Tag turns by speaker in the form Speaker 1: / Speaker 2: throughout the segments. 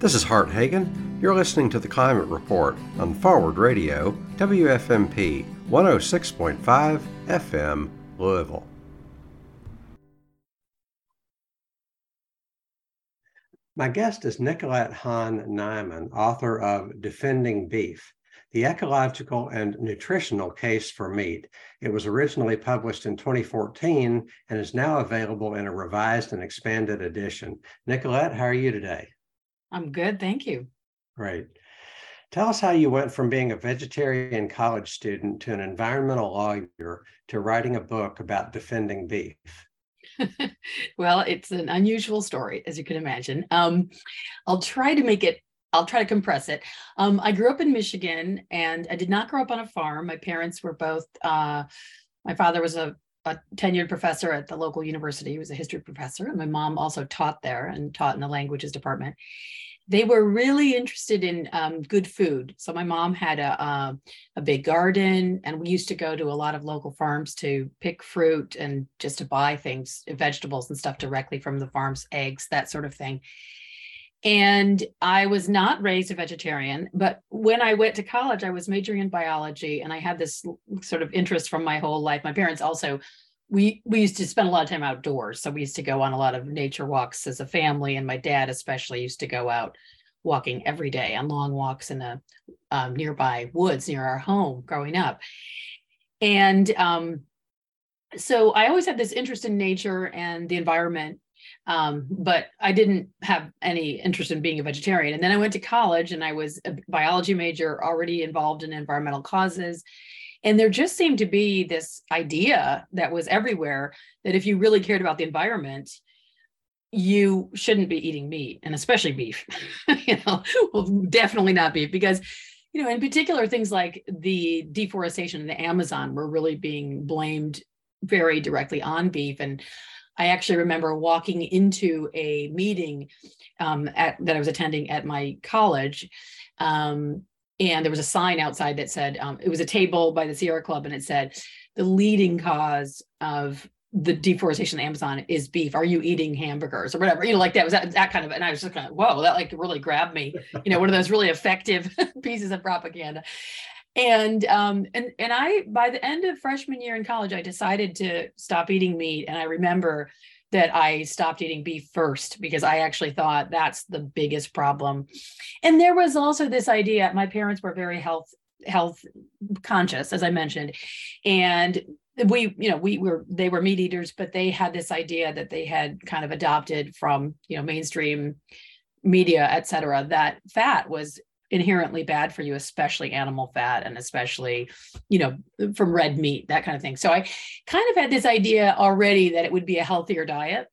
Speaker 1: This is Hart Hagen. You're listening to the Climate Report on Forward Radio, WFMP 106.5 FM, Louisville. My guest is Nicolette Hahn Niman, author of Defending Beef The Ecological and Nutritional Case for Meat. It was originally published in 2014 and is now available in a revised and expanded edition. Nicolette, how are you today?
Speaker 2: I'm good. Thank you.
Speaker 1: Great. Tell us how you went from being a vegetarian college student to an environmental lawyer to writing a book about defending beef.
Speaker 2: well, it's an unusual story, as you can imagine. Um, I'll try to make it, I'll try to compress it. Um, I grew up in Michigan and I did not grow up on a farm. My parents were both, uh, my father was a, a tenured professor at the local university. He was a history professor, and my mom also taught there and taught in the languages department they were really interested in um, good food. So my mom had a, a big garden, and we used to go to a lot of local farms to pick fruit and just to buy things, vegetables and stuff directly from the farms, eggs, that sort of thing. And I was not raised a vegetarian, but when I went to college, I was majoring in biology, and I had this sort of interest from my whole life. My parents also we we used to spend a lot of time outdoors so we used to go on a lot of nature walks as a family and my dad especially used to go out walking every day on long walks in the um, nearby woods near our home growing up and um, so i always had this interest in nature and the environment um, but i didn't have any interest in being a vegetarian and then i went to college and i was a biology major already involved in environmental causes and there just seemed to be this idea that was everywhere that if you really cared about the environment, you shouldn't be eating meat and especially beef. you know, well, definitely not beef because you know, in particular, things like the deforestation in the Amazon were really being blamed very directly on beef. And I actually remember walking into a meeting um, at, that I was attending at my college, um, and there was a sign outside that said um, it was a table by the Sierra Club, and it said the leading cause of the deforestation of Amazon is beef. Are you eating hamburgers or whatever? You know, like that was that, that kind of, and I was just kind of, whoa, that like really grabbed me. You know, one of those really effective pieces of propaganda. And um, and and I by the end of freshman year in college, I decided to stop eating meat. And I remember that I stopped eating beef first because I actually thought that's the biggest problem. And there was also this idea, my parents were very health health conscious as I mentioned. And we you know we were they were meat eaters but they had this idea that they had kind of adopted from you know mainstream media et cetera that fat was inherently bad for you especially animal fat and especially you know from red meat that kind of thing. So i kind of had this idea already that it would be a healthier diet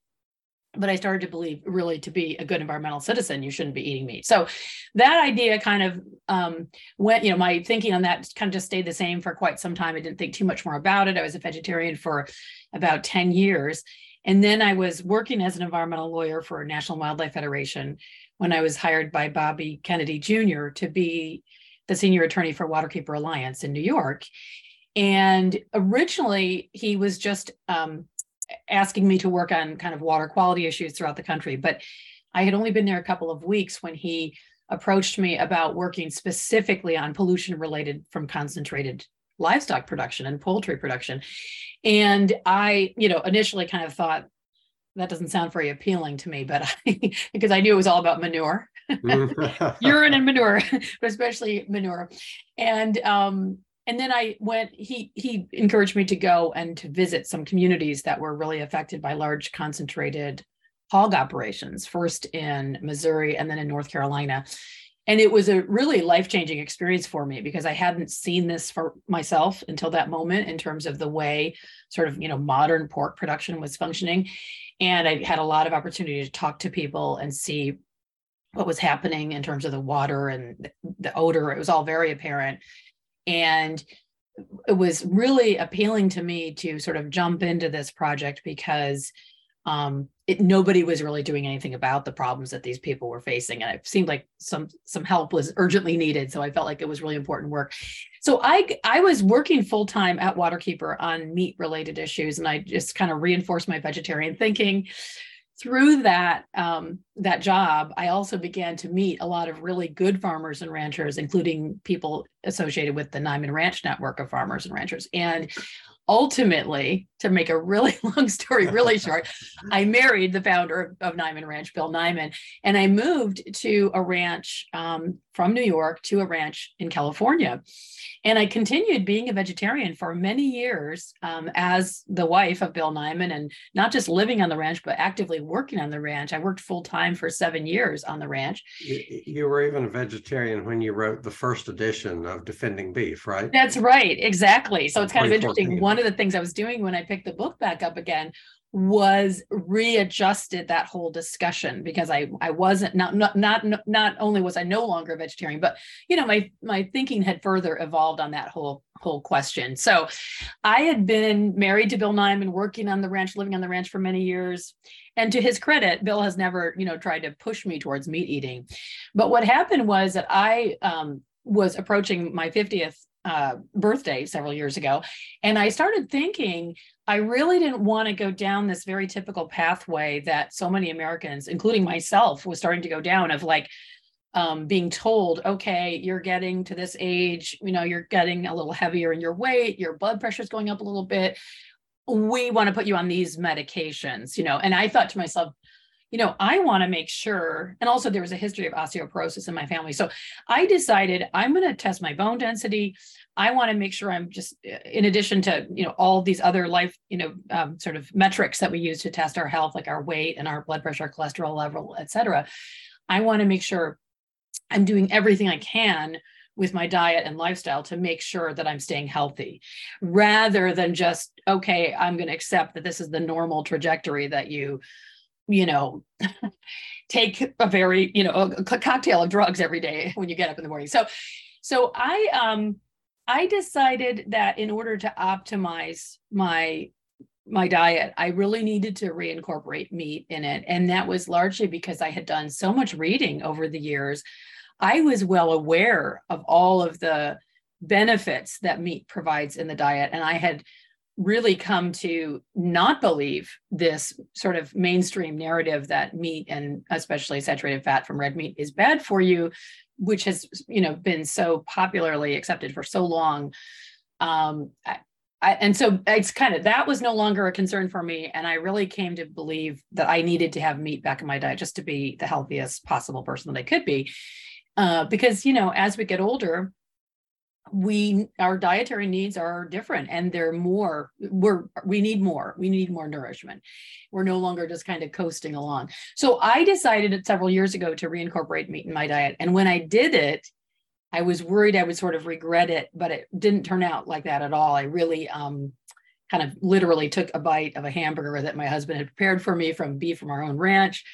Speaker 2: but i started to believe really to be a good environmental citizen you shouldn't be eating meat. So that idea kind of um, went you know my thinking on that kind of just stayed the same for quite some time. I didn't think too much more about it. I was a vegetarian for about 10 years. And then i was working as an environmental lawyer for national wildlife federation when I was hired by Bobby Kennedy Jr. to be the senior attorney for Waterkeeper Alliance in New York. And originally, he was just um, asking me to work on kind of water quality issues throughout the country. But I had only been there a couple of weeks when he approached me about working specifically on pollution related from concentrated livestock production and poultry production. And I, you know, initially kind of thought, that doesn't sound very appealing to me, but I, because I knew it was all about manure, urine and manure, but especially manure. And um, and then I went. He he encouraged me to go and to visit some communities that were really affected by large concentrated hog operations. First in Missouri, and then in North Carolina. And it was a really life changing experience for me because I hadn't seen this for myself until that moment in terms of the way sort of you know modern pork production was functioning and I had a lot of opportunity to talk to people and see what was happening in terms of the water and the odor. It was all very apparent. And it was really appealing to me to sort of jump into this project because um, it, nobody was really doing anything about the problems that these people were facing, and it seemed like some some help was urgently needed. So I felt like it was really important work. So I I was working full time at Waterkeeper on meat related issues, and I just kind of reinforced my vegetarian thinking. through that um, that job, I also began to meet a lot of really good farmers and ranchers, including people associated with the Niman Ranch network of farmers and ranchers. And ultimately, to make a really long story really short, I married the founder of, of Niman Ranch, Bill Niman, and I moved to a ranch um, from New York to a ranch in California. And I continued being a vegetarian for many years um, as the wife of Bill Niman and not just living on the ranch, but actively working on the ranch. I worked full time for seven years on the ranch.
Speaker 1: You, you, were even a vegetarian when you wrote the first edition of Defending Beef, right?
Speaker 2: That's right. Exactly. So it's kind of interesting. One of the things I was doing when I picked the book back up again was readjusted that whole discussion because I I wasn't not not not not only was I no longer a vegetarian, but you know my my thinking had further evolved on that whole whole question. So I had been married to Bill Niman, working on the ranch, living on the ranch for many years. And to his credit, Bill has never, you know, tried to push me towards meat eating. But what happened was that I um, was approaching my 50th uh, birthday several years ago. And I started thinking I really didn't want to go down this very typical pathway that so many Americans, including myself, was starting to go down of like um, being told, okay, you're getting to this age, you know, you're getting a little heavier in your weight, your blood pressure is going up a little bit. We want to put you on these medications, you know. And I thought to myself, you know, I want to make sure, and also there was a history of osteoporosis in my family. So I decided I'm going to test my bone density. I want to make sure I'm just, in addition to, you know, all these other life, you know, um, sort of metrics that we use to test our health, like our weight and our blood pressure, cholesterol level, et cetera. I want to make sure I'm doing everything I can with my diet and lifestyle to make sure that I'm staying healthy rather than just, okay, I'm going to accept that this is the normal trajectory that you you know, take a very, you know, a, cocktail of drugs every day when you get up in the morning. So, so I, um, I decided that in order to optimize my my diet, I really needed to reincorporate meat in it. And that was largely because I had done so much reading over the years. I was well aware of all of the benefits that meat provides in the diet. And I had really come to not believe this sort of mainstream narrative that meat and especially saturated fat from red meat is bad for you which has you know been so popularly accepted for so long. Um, I, I, and so it's kind of that was no longer a concern for me. And i really came to believe that i needed to have meat back in my diet just to be the healthiest possible person that i could be. Uh, because you know as we get older we our dietary needs are different and they're more we're we need more we need more nourishment. We're no longer just kind of coasting along. So i decided several years ago to reincorporate meat in my diet. And when i did it i was worried i would sort of regret it but it didn't turn out like that at all. I really um kind of literally took a bite of a hamburger that my husband had prepared for me from beef from our own ranch.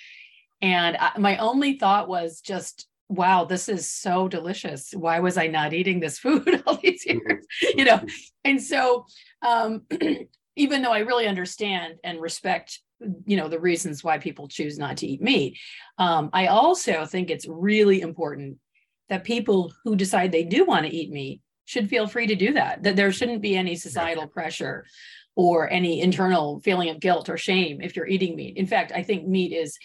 Speaker 2: And I, my only thought was just wow, this is so delicious. Why was I not eating this food all these mm-hmm. years? you know, and so um, even though I really understand and respect, you know, the reasons why people choose not to eat meat, um, I also think it's really important that people who decide they do want to eat meat should feel free to do that. That there shouldn't be any societal pressure or any internal feeling of guilt or shame if you're eating meat. In fact, I think meat is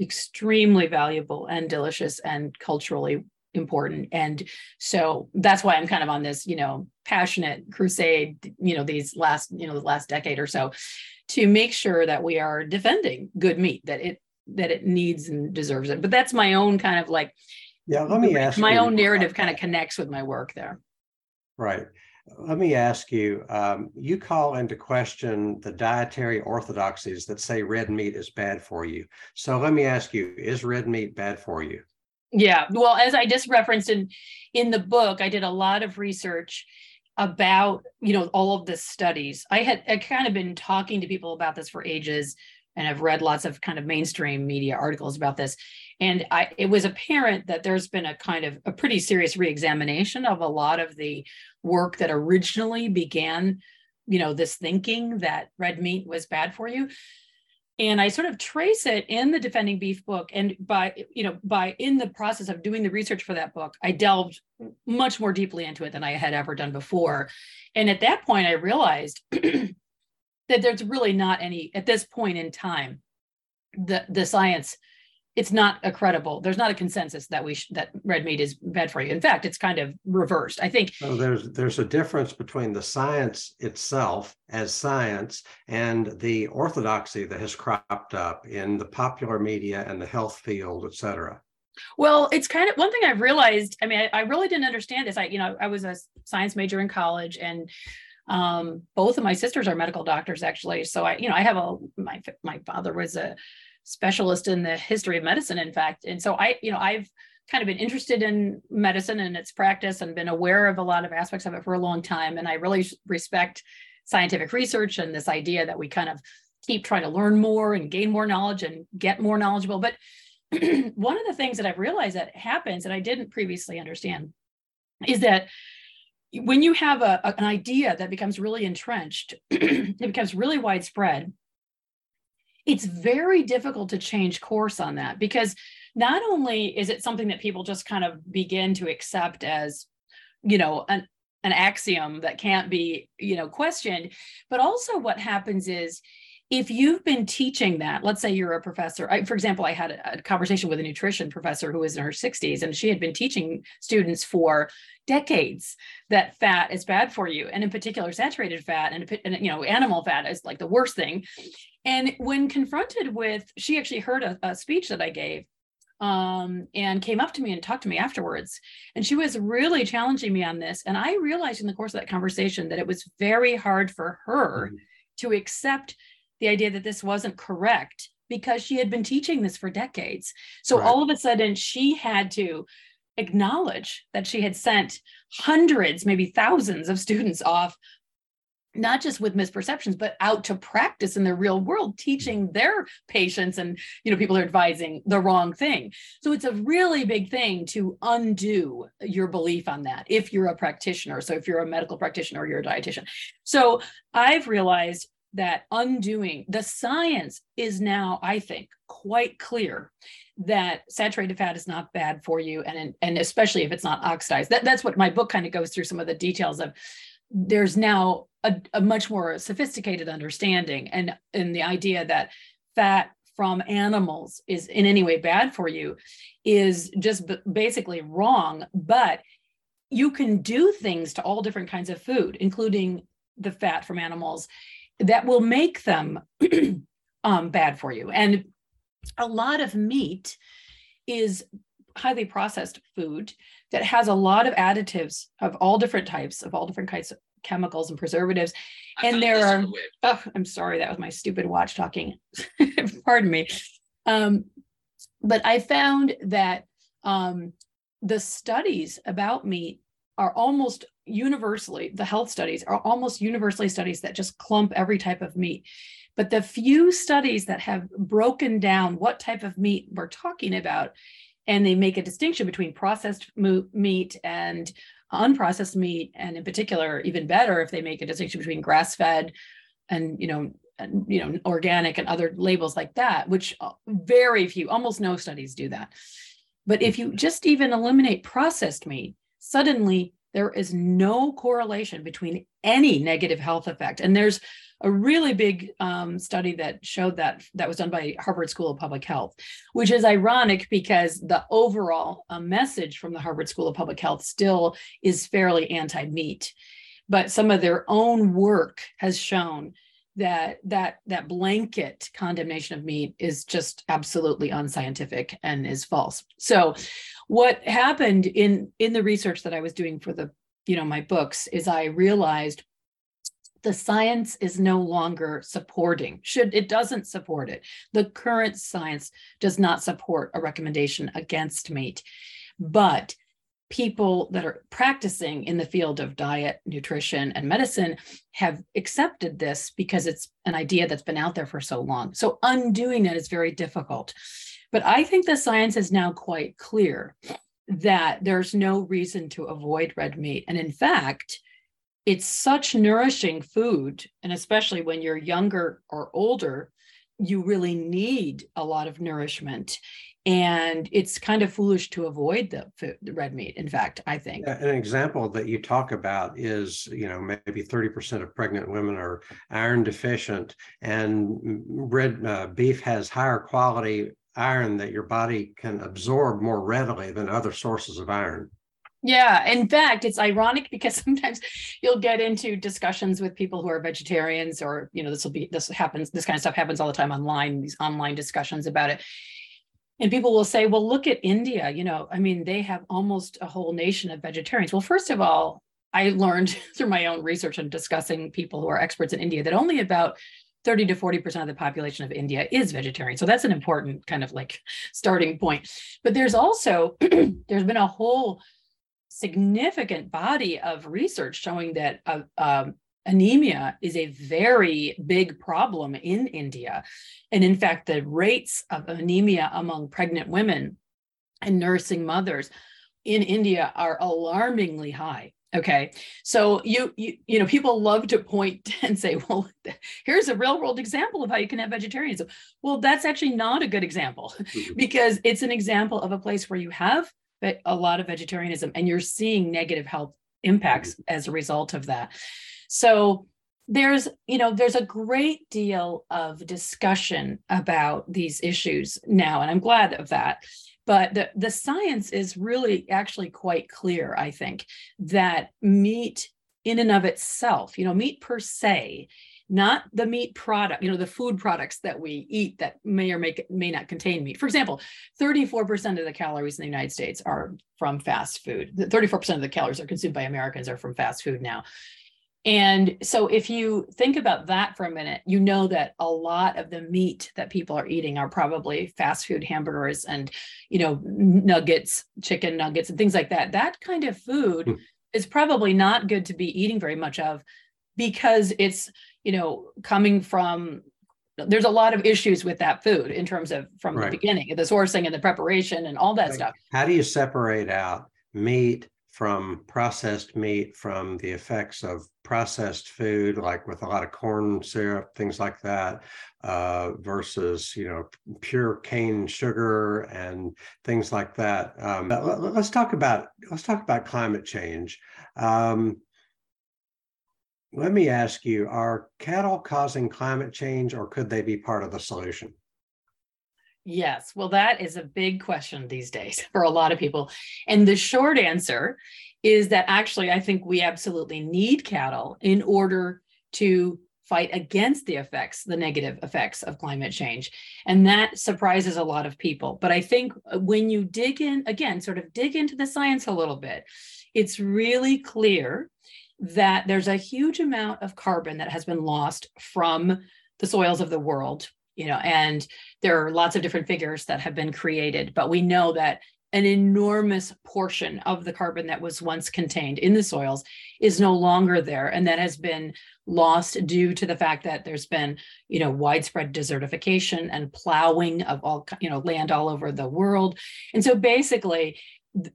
Speaker 2: extremely valuable and delicious and culturally important. And so that's why i'm kind of on this you know passionate crusade you know these last you know the last decade or so to make sure that we are defending good meat that it that it needs and deserves it. But that's my own kind of like
Speaker 1: yeah let me ask
Speaker 2: my you, own narrative kind of connects with my work there.
Speaker 1: Right let me ask you um, you call into question the dietary orthodoxies that say red meat is bad for you. So let me ask you is red meat bad for you?
Speaker 2: Yeah. Well, as I just referenced in, in the book, I did a lot of research about you know all of the studies i had I kind of been talking to people about this for ages and i've read lots of kind of mainstream media articles about this and I, it was apparent that there's been a kind of a pretty serious reexamination of a lot of the work that originally began, you know, this thinking that red meat was bad for you. And I sort of trace it in the Defending Beef book. And by, you know, by in the process of doing the research for that book, I delved much more deeply into it than I had ever done before. And at that point, I realized that there's really not any, at this point in time, the the science it's not a credible there's not a consensus that we sh- that red meat is bad for you. In fact it's kind of reversed. I think
Speaker 1: so there's there's a difference between the science itself as science and the orthodoxy that has cropped up in the popular media and the health field et cetera.
Speaker 2: Well it's kind of one thing i've realized i mean I, I really didn't understand this. I you know i was a science major in college and um, both of my sisters are medical doctors actually. So i you know i have a my my father was a specialist in the history of medicine, in fact. And so I, you know, I've kind of been interested in medicine and its practice and been aware of a lot of aspects of it for a long time. And I really respect scientific research and this idea that we kind of keep trying to learn more and gain more knowledge and get more knowledgeable. But one of the things that I've realized that happens and I didn't previously understand is that when you have a, an idea that becomes really entrenched, it becomes really widespread, it's very difficult to change course on that because not only is it something that people just kind of begin to accept as you know an an axiom that can't be you know questioned but also what happens is if you've been teaching that let's say you're a professor I, for example i had a, a conversation with a nutrition professor who was in her 60s and she had been teaching students for decades that fat is bad for you and in particular saturated fat and, and you know animal fat is like the worst thing and when confronted with, she actually heard a, a speech that I gave um, and came up to me and talked to me afterwards. And she was really challenging me on this. And I realized in the course of that conversation that it was very hard for her mm-hmm. to accept the idea that this wasn't correct because she had been teaching this for decades. So right. all of a sudden, she had to acknowledge that she had sent hundreds, maybe thousands of students off not just with misperceptions but out to practice in the real world teaching mm-hmm. their patients and you know people are advising the wrong thing. So it's a really big thing to undo your belief on that if you're a practitioner. So if you're a medical practitioner or you're a dietitian. So i've realized that undoing the science is now i think quite clear that saturated fat is not bad for you and and especially if it's not oxidized. That, that's what my book kind of goes through some of the details of there's now a, a much more sophisticated understanding and and the idea that fat from animals is in any way bad for you is just b- basically wrong but you can do things to all different kinds of food including the fat from animals that will make them um, bad for you. And a lot of meat is highly processed food that has a lot of additives of all different types of all different kinds of chemicals and preservatives. And there are oh i'm sorry that was my stupid watch talking. Pardon me. Um, but i found that um, the studies about meat are almost universally the health studies are almost universally studies that just clump every type of meat. But the few studies that have broken down what type of meat we're talking about and they make a distinction between processed meat and unprocessed meat and in particular even better if they make a distinction between grass fed and you know and, you know organic and other labels like that which uh, very few almost no studies do that. But if you just even eliminate processed meat suddenly there is no correlation between any negative health effect. And there's a really big um, study that showed that that was done by Harvard School of Public Health, which is ironic because the overall uh, message from the Harvard School of Public Health still is fairly anti-meat, but some of their own work has shown that that that blanket condemnation of meat is just absolutely unscientific and is false. So, what happened in in the research that I was doing for the you know my books is I realized the science is no longer supporting should it doesn't support it. The current science does not support a recommendation against meat. But people that are practicing in the field of diet nutrition and medicine have accepted this because it's an idea that's been out there for so long. So undoing it is very difficult. But i think the science is now quite clear that there's no reason to avoid red meat. And in fact it's such nourishing food and especially when you're younger or older you really need a lot of nourishment. And it's kind of foolish to avoid the, the red meat in fact i think.
Speaker 1: An example that you talk about is you know maybe 30% of pregnant women are iron deficient and red uh, beef has higher quality iron that your body can absorb more readily than other sources of iron
Speaker 2: yeah, in fact, it's ironic because sometimes you'll get into discussions with people who are vegetarians, or you know, this will be this happens, this kind of stuff happens all the time online, these online discussions about it. And people will say, well, look at India. You know, I mean, they have almost a whole nation of vegetarians. Well, first of all, I learned through my own research and discussing people who are experts in India that only about 30 to 40% of the population of India is vegetarian. So that's an important kind of like starting point. But there's also, there's been a whole significant body of research showing that uh, um, anemia is a very big problem in India. And in fact, the rates of anemia among pregnant women and nursing mothers in India are alarmingly high. Okay. So you, you you know people love to point and say, well, here's a real world example of how you can have vegetarianism. Well, that's actually not a good example mm-hmm. because it's an example of a place where you have a lot of vegetarianism and you're seeing negative health impacts mm-hmm. as a result of that. So there's you know there's a great deal of discussion about these issues now and i'm glad of that but the, the science is really actually quite clear i think that meat in and of itself you know meat per se not the meat product you know the food products that we eat that may or may, may not contain meat for example 34% of the calories in the united states are from fast food 34% of the calories are consumed by americans are from fast food now and so if you think about that for a minute, you know that a lot of the meat that people are eating are probably fast food hamburgers and, you know, nuggets, chicken nuggets and things like that. That kind of food mm. is probably not good to be eating very much of because it's, you know, coming from there's a lot of issues with that food in terms of from right. the beginning, the sourcing and the preparation and all that like, stuff.
Speaker 1: How do you separate out meat from processed meat from the effects of processed food, like with a lot of corn syrup, things like that, uh, versus you know pure cane sugar and things like that. Um, let, us talk about let's talk about climate change. Um, let me ask you: Are cattle causing climate change, or could they be part of the solution?
Speaker 2: Yes, well, that is a big question these days for a lot of people. And the short answer is that actually, I think we absolutely need cattle in order to fight against the effects, the negative effects of climate change. And that surprises a lot of people. But I think uh, when you dig in, again, sort of dig into the science a little bit, it's really clear that there's a huge amount of carbon that has been lost from the soils of the world you know and there are lots of different figures that have been created but we know that an enormous portion of the carbon that was once contained in the soils is no longer there and that has been lost due to the fact that there's been you know widespread desertification and plowing of all you know land all over the world. And so basically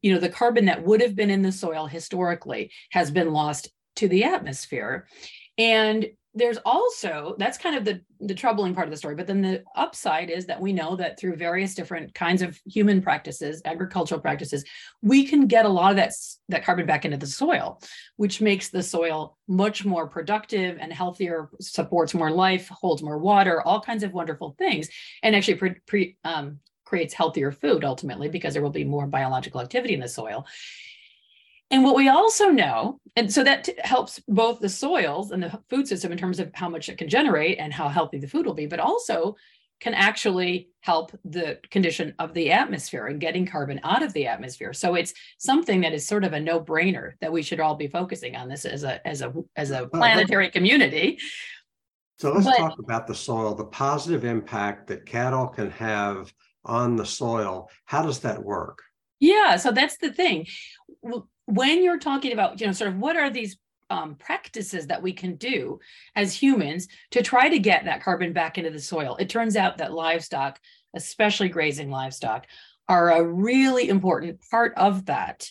Speaker 2: you know the carbon that would have been in the soil historically has been lost to the atmosphere. And there's also that's kind of the the troubling part of the story but then the upside is that we know that through various different kinds of human practices agricultural practices we can get a lot of that that carbon back into the soil which makes the soil much more productive and healthier supports more life holds more water all kinds of wonderful things. And actually pre, pre, um, creates healthier food ultimately because there will be more biological activity in the soil and what we also know, and so that t- helps both the soils and the food system in terms of how much it can generate and how healthy the food will be, but also can actually help the condition of the atmosphere and getting carbon out of the atmosphere. So it's something that is sort of a no-brainer that we should all be focusing on this as a as a as a planetary community.
Speaker 1: So let's but, talk about the soil, the positive impact that cattle can have on the soil. How does that work?
Speaker 2: Yeah, so that's the thing when you're talking about, you know, sort of what are these um, practices that we can do as humans to try to get that carbon back into the soil, it turns out that livestock, especially grazing livestock, are a really important part of that.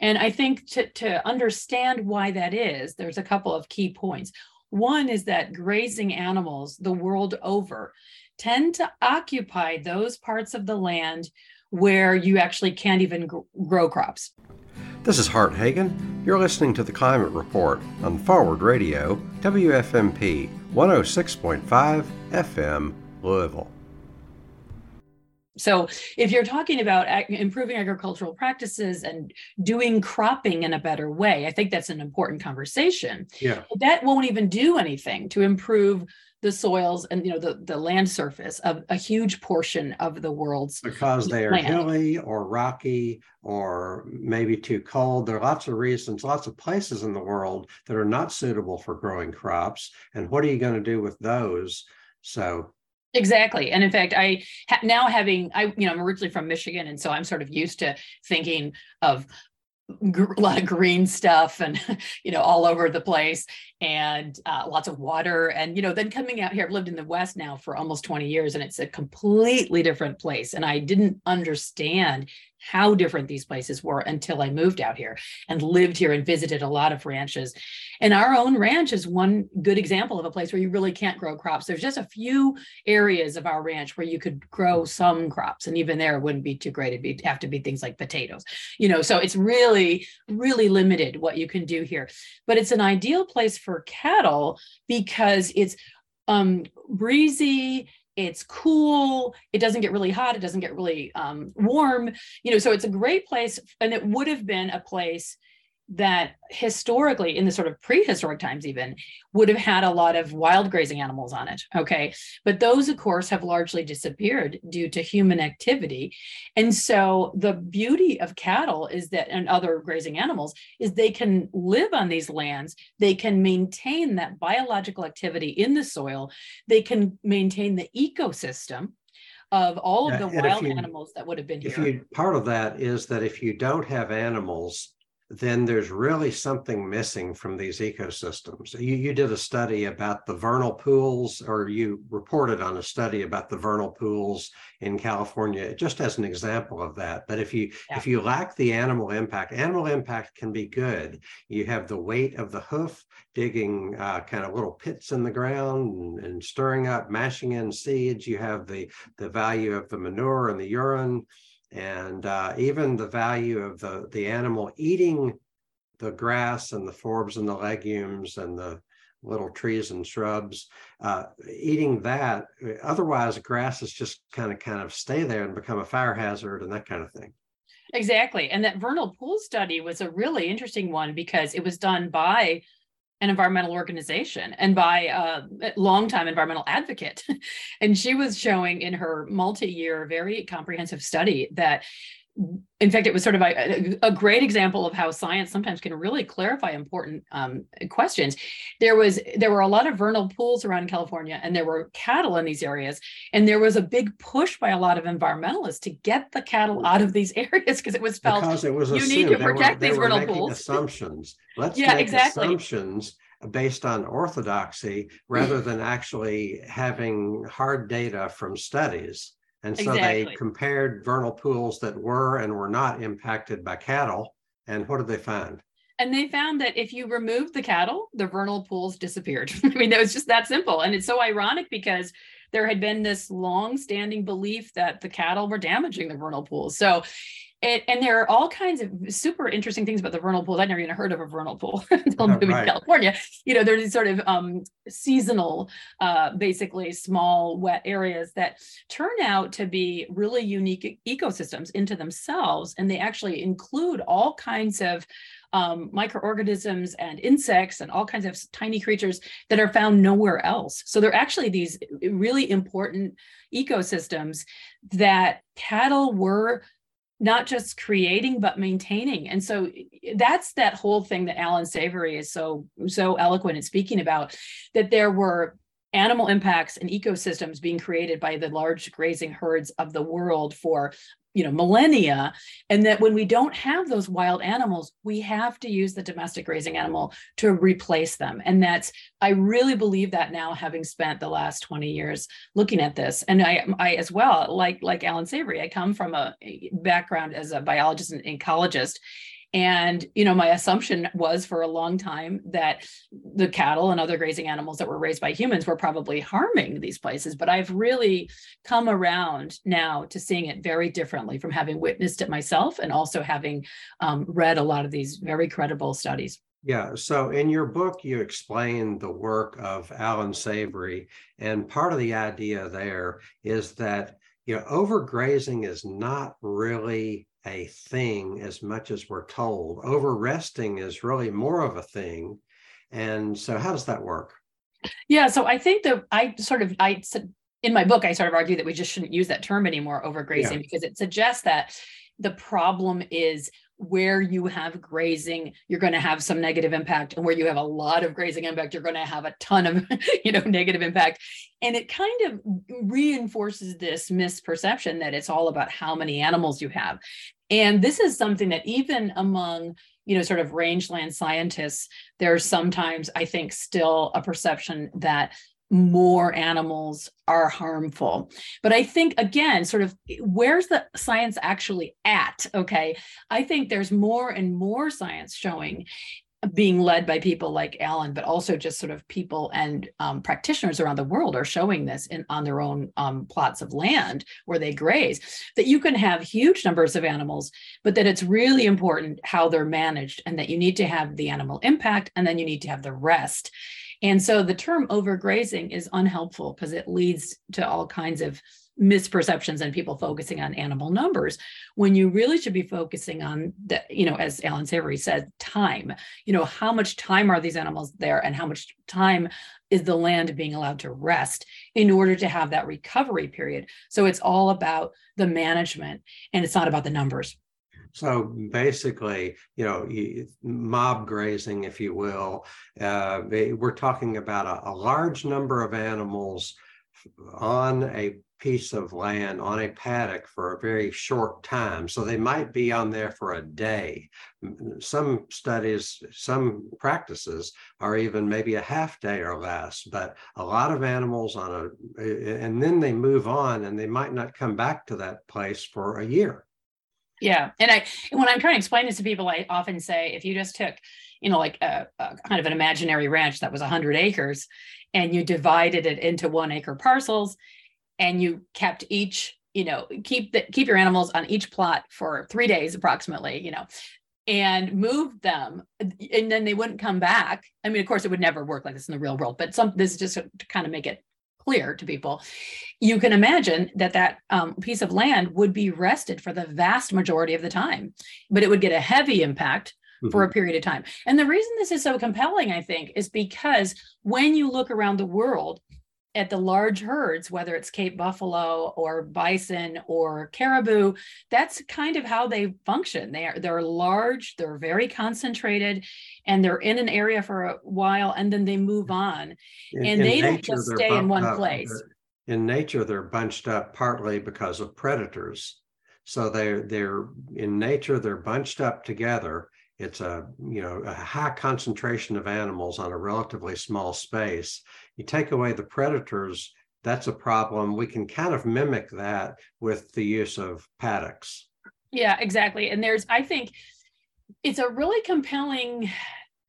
Speaker 2: And I think to, to understand why that is, there's a couple of key points. One is that grazing animals the world over tend to occupy those parts of the land where you actually can't even grow crops.
Speaker 1: This is Hart Hagen. You're listening to the Climate Report on Forward Radio, WFMP 106.5 FM, Louisville.
Speaker 2: So, if you're talking about ag- improving agricultural practices and doing cropping in a better way, I think that's an important conversation.
Speaker 1: Yeah.
Speaker 2: But that won't even do anything to improve the soils and you know the, the land surface of a huge portion of the world's
Speaker 1: because they are land. hilly or rocky or maybe too cold there are lots of reasons lots of places in the world that are not suitable for growing crops and what are you going to do with those so
Speaker 2: Exactly. And in fact, I ha- now having, I, you know, I'm originally from Michigan. And so I'm sort of used to thinking of a lot of green stuff and you know all over the place and uh, lots of water. And you know then coming out here i've lived in the west now for almost 20 years and it's a completely different place. And i didn't understand how different these places were until I moved out here and lived here and visited a lot of ranches. And our own ranch is one good example of a place where you really can't grow crops. There's just a few areas of our ranch where you could grow some crops, and even there it wouldn't be too great. It'd be, have to be things like potatoes, you know. So it's really, really limited what you can do here. But it's an ideal place for cattle because it's um, breezy it's cool it doesn't get really hot it doesn't get really um, warm you know so it's a great place and it would have been a place that historically in the sort of prehistoric times even would have had a lot of wild grazing animals on it okay? But those of course have largely disappeared due to human activity. And so the beauty of cattle is that and other grazing animals is they can live on these lands. They can maintain that biological activity in the soil. They can maintain the ecosystem of all of the wild you, animals that would have been
Speaker 1: if
Speaker 2: here.
Speaker 1: You, part of that is that if you don't have animals, then there's really something missing from these ecosystems. You, you did a study about the vernal pools, or you reported on a study about the vernal pools in California, just as an example of that. But if you yeah. if you lack the animal impact, animal impact can be good. You have the weight of the hoof digging uh, kind of little pits in the ground and, and stirring up, mashing in seeds. You have the the value of the manure and the urine and uh, even the value of the, the animal eating the grass and the forbs and the legumes and the little trees and shrubs, uh, eating that. Otherwise, grass is just kind of kind of stay there and become a fire hazard and that kind of thing.
Speaker 2: Exactly. And that vernal pool study was a really interesting one because it was done by an environmental organization and by a longtime environmental advocate. and she was showing in her multi-year, very comprehensive study that in fact, it was sort of a, a, great example of how science sometimes can really clarify important um, questions. There was there were a lot of vernal pools around California, and there were cattle in these areas, and there was a big push by a lot of environmentalists to get the cattle out of these areas because it was felt
Speaker 1: because it was
Speaker 2: you
Speaker 1: need
Speaker 2: to protect were, these vernal pools.
Speaker 1: Assumptions. Let's yeah, make exactly. assumptions based on orthodoxy rather than actually having hard data from studies. And so exactly. they compared vernal pools that were and were not impacted by cattle. And what did they find?
Speaker 2: And they found that if you removed the cattle, the vernal pools disappeared. I mean, it was just that simple. And it's so ironic because there had been this long standing belief that the cattle were damaging the vernal pools. So it, and there are all kinds of super interesting things about the vernal pools. I'd never even heard of a vernal pool until moving right. to California. You know, there's these sort of um, seasonal, uh, basically small wet areas that turn out to be really unique ecosystems into themselves. And they actually include all kinds of um, microorganisms and insects and all kinds of tiny creatures that are found nowhere else. So they're actually these really important ecosystems that cattle were not just creating but maintaining. And so that's that whole thing that alan savory is so so eloquent in speaking about that there were animal impacts and ecosystems being created by the large grazing herds of the world for you know millennia and that when we don't have those wild animals we have to use the domestic grazing animal to replace them. And that's i really believe that now having spent the last 20 years looking at this. And i i as well like like alan savory i come from a background as a biologist and ecologist And, you know, my assumption was for a long time that the cattle and other grazing animals that were raised by humans were probably harming these places. But I've really come around now to seeing it very differently from having witnessed it myself and also having um, read a lot of these very credible studies.
Speaker 1: Yeah. So in your book, you explain the work of Alan Savory. And part of the idea there is that, you know, overgrazing is not really a thing as much as we're told. Over resting is really more of a thing. And so, how does that work?
Speaker 2: Yeah. So I think that I sort of, I said in my book, I sort of argue that we just shouldn't use that term anymore, overgrazing, yeah. because it suggests that the problem is where you have grazing you're going to have some negative impact and where you have a lot of grazing impact you're going to have a ton of you know negative impact. And it kind of reinforces this misperception that it's all about how many animals you have. And this is something that even among you know sort of rangeland scientists there's sometimes i think still a perception that more animals are harmful. But I think, again, sort of where's the science actually at? Okay. I think there's more and more science showing being led by people like Alan, but also just sort of people and um, practitioners around the world are showing this in on their own um, plots of land where they graze. That you can have huge numbers of animals, but that it's really important how they're managed, and that you need to have the animal impact, and then you need to have the rest. And so the term overgrazing is unhelpful because it leads to all kinds of misperceptions and people focusing on animal numbers when you really should be focusing on the you know as Alan Savory said time. You know how much time are these animals there and how much time is the land being allowed to rest in order to have that recovery period? So it's all about the management and it's not about the numbers
Speaker 1: so basically, you know, mob grazing, if you will, uh, we're talking about a, a large number of animals on a piece of land on a paddock for a very short time. So they might be on there for a day. Some studies, some practices are even maybe a half day or less, but a lot of animals on a, and then they move on and they might not come back to that place for a year.
Speaker 2: Yeah. And I, when I'm trying to explain this to people, I often say if you just took, you know, like a, a kind of an imaginary ranch that was 100 acres and you divided it into one acre parcels and you kept each, you know, keep the, keep your animals on each plot for three days approximately, you know, and moved them and then they wouldn't come back. I mean, of course, it would never work like this in the real world, but some this is just to kind of make it clear to people, you can imagine that that um, piece of land would be rested for the vast majority of the time, but it would get a heavy impact mm-hmm. for a mm-hmm. period of time. And the reason this is so compelling, I think, is because when you look around the world, at the large herds, whether it's Cape Buffalo or bison or caribou, that's kind of how they function. They are they're large, they're very concentrated, and they're in an area for a while, and then they move mm-hmm. on, in, and in they nature, don't just stay in one
Speaker 1: up.
Speaker 2: place.
Speaker 1: In nature, they're bunched up partly because of predators. So they're they're in nature they're bunched up together. It's a you know a high concentration of animals on a relatively small space you take away the predators, that's a problem. We can kind of mimic that with the use of paddocks.
Speaker 2: Yeah, exactly. And there's, I think it's a really compelling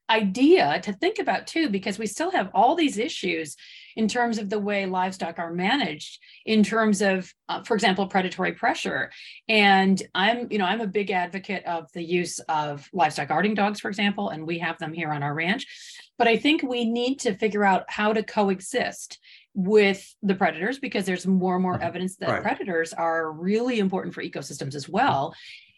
Speaker 2: idea to think about too, because we still have all these issues in terms of the way livestock are managed, in terms of, uh, for example, predatory pressure. And I'm, you know, I'm a big advocate of the use of livestock guarding dogs, for example, and we have them here on our ranch. But I think we need to figure out how to coexist with the predators because there's more and more mm-hmm. evidence that right. predators are really important for ecosystems as well.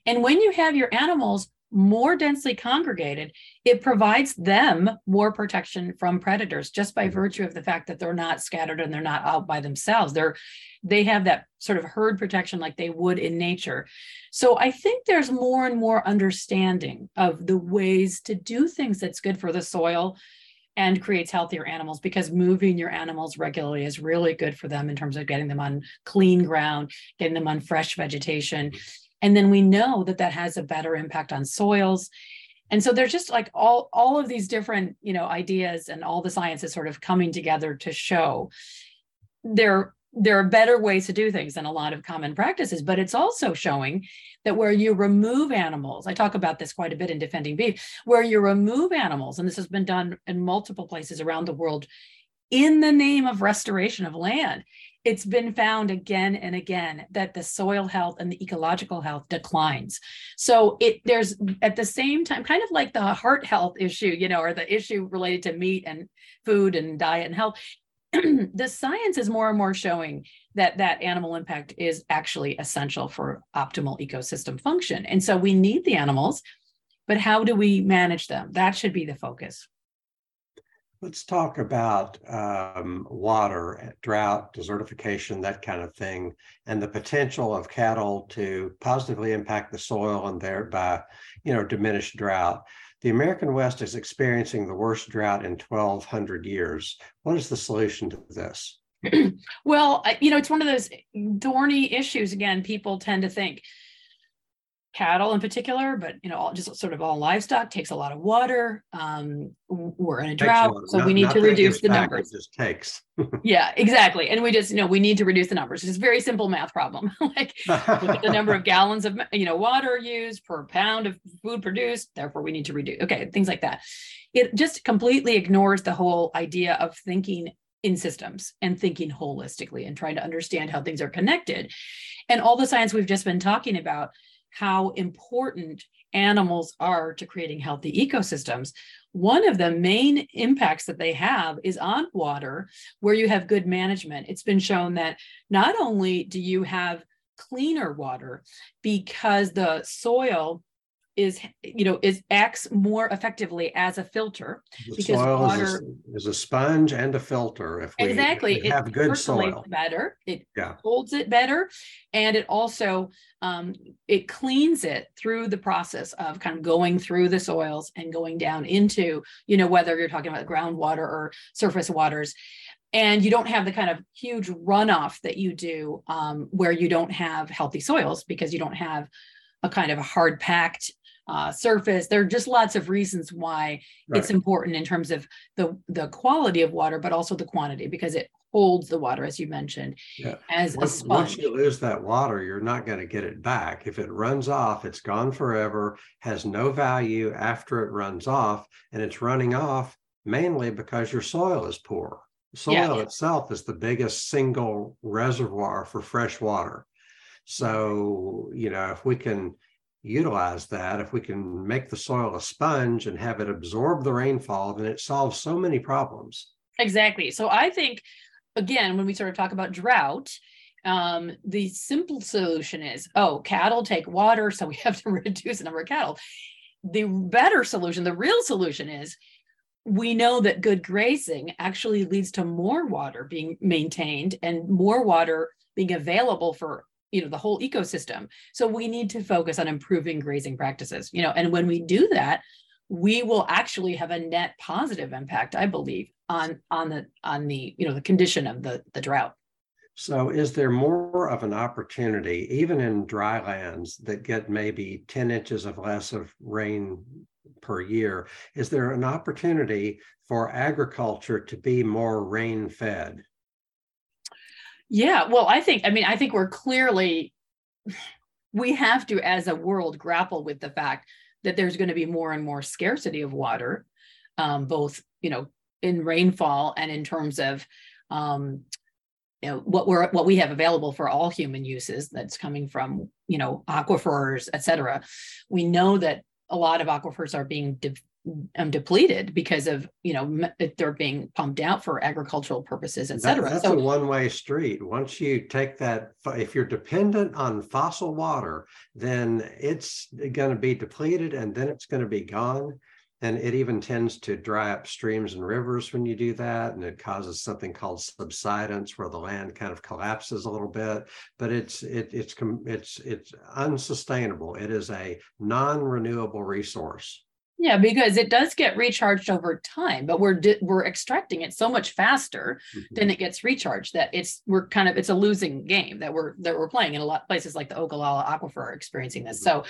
Speaker 2: And when you have your animals more densely congregated, it provides them more protection from predators just by mm-hmm. virtue of the fact that they're not scattered and they're not out by themselves. They're they have that sort of herd protection like they would in nature. So I think there's more and more understanding of the ways to do things that's good for the soil and creates healthier animals because moving your animals regularly is really good for them in terms of getting them on clean ground, getting them on fresh vegetation and then we know that that has a better impact on soils. And so there's just like all all of these different you know ideas and all the science is sort of coming together to show there there are better ways to do things than a lot of common practices, but it's also showing that where you remove animals, I talk about this quite a bit in defending beef, where you remove animals, and this has been done in multiple places around the world in the name of restoration of land, it's been found again and again that the soil health and the ecological health declines. So it there's at the same time, kind of like the heart health issue, you know, or the issue related to meat and food and diet and health. the science is more and more showing that that animal impact is actually essential for optimal ecosystem function. And so we need the animals, but how do we manage them? That should be the focus.
Speaker 1: Let's talk about um, water, drought, desertification, that kind of thing, and the potential of cattle to positively impact the soil and thereby, you know, diminish drought. The American West is experiencing the worst drought in 1,200 years. What is the solution to this?
Speaker 2: well, you know, it's one of those thorny issues. Again, people tend to think cattle in particular, but you know, all, just sort of all livestock takes a lot of water. Um, we're in a drought, so not, we need to reduce the back, numbers.
Speaker 1: Just takes.
Speaker 2: yeah, exactly. And we just, you know, we need to reduce the numbers. It's a very simple math problem. like look at the number of gallons of you know water used per pound of food produced. Therefore, we need to reduce. Okay, things like that. It just completely ignores the whole idea of thinking in systems and thinking holistically and trying to understand how things are connected. And all the science we've just been talking about how important animals are to creating healthy ecosystems. One of the main impacts that they have is on water, where you have good management. It's been shown that not only do you have cleaner water because the soil is you know is acts more effectively as a filter
Speaker 1: the because water is a, is a, sponge and a filter if we,
Speaker 2: exactly.
Speaker 1: if we have
Speaker 2: it
Speaker 1: good soil.
Speaker 2: better. It yeah. holds it better. And it also um, it cleans it through the process of kind of going through the soils and going down into you know whether you're talking about groundwater or surface waters. And you don't have the kind of huge runoff that you do um, where you don't have healthy soils because you don't have a kind of a hard packed uh, surface. There are just lots of reasons why right. it's important in terms of the the quality of water, but also the quantity because it holds the water, as you mentioned, yeah. as
Speaker 1: once,
Speaker 2: a sponge.
Speaker 1: Once you lose that water, you're not going to get it back. If it runs off, it's gone forever, has no value after it runs off, and it's running off mainly because your soil is poor. Soil yeah. itself is the biggest single reservoir for fresh water. So, you know, if we can utilize that, if we can make the soil a sponge and have it absorb the rainfall, then it solves so many problems.
Speaker 2: Exactly. So I think, again, when we sort of talk about drought, um, the simple solution is oh, cattle take water, so we have to reduce the number of cattle. The better solution, the real solution is we know that good grazing actually leads to more water being maintained and more water being available for you know the whole ecosystem. So we need to focus on improving grazing practices you know and when we do that we will actually have a net positive impact i believe on on the on the you know the condition of the the drought.
Speaker 1: So is there more of an opportunity even in dry lands that get maybe 10 inches of less of rain per year is there an opportunity for agriculture to be more rain fed
Speaker 2: yeah, well, I think, I mean, I think we're clearly, we have to, as a world, grapple with the fact that there's going to be more and more scarcity of water, um, both, you know, in rainfall and in terms of, um, you know, what we're what we have available for all human uses that's coming from, you know, aquifers, et cetera. We know that a lot of aquifers are being de- um, depleted because of you know they're being pumped out for agricultural purposes, et cetera.
Speaker 1: That, that's so, a one-way street. Once you take that, if you're dependent on fossil water, then it's going to be depleted, and then it's going to be gone. And it even tends to dry up streams and rivers when you do that, and it causes something called subsidence, where the land kind of collapses a little bit. But it's it, it's it's it's unsustainable. It is a non-renewable resource.
Speaker 2: Yeah, because it does get recharged over time, but we're di- we're extracting it so much faster mm-hmm. than it gets recharged that it's we're kind of it's a losing game that we're that we're playing in a lot of places like the Ogallala Aquifer are experiencing this. Mm-hmm. So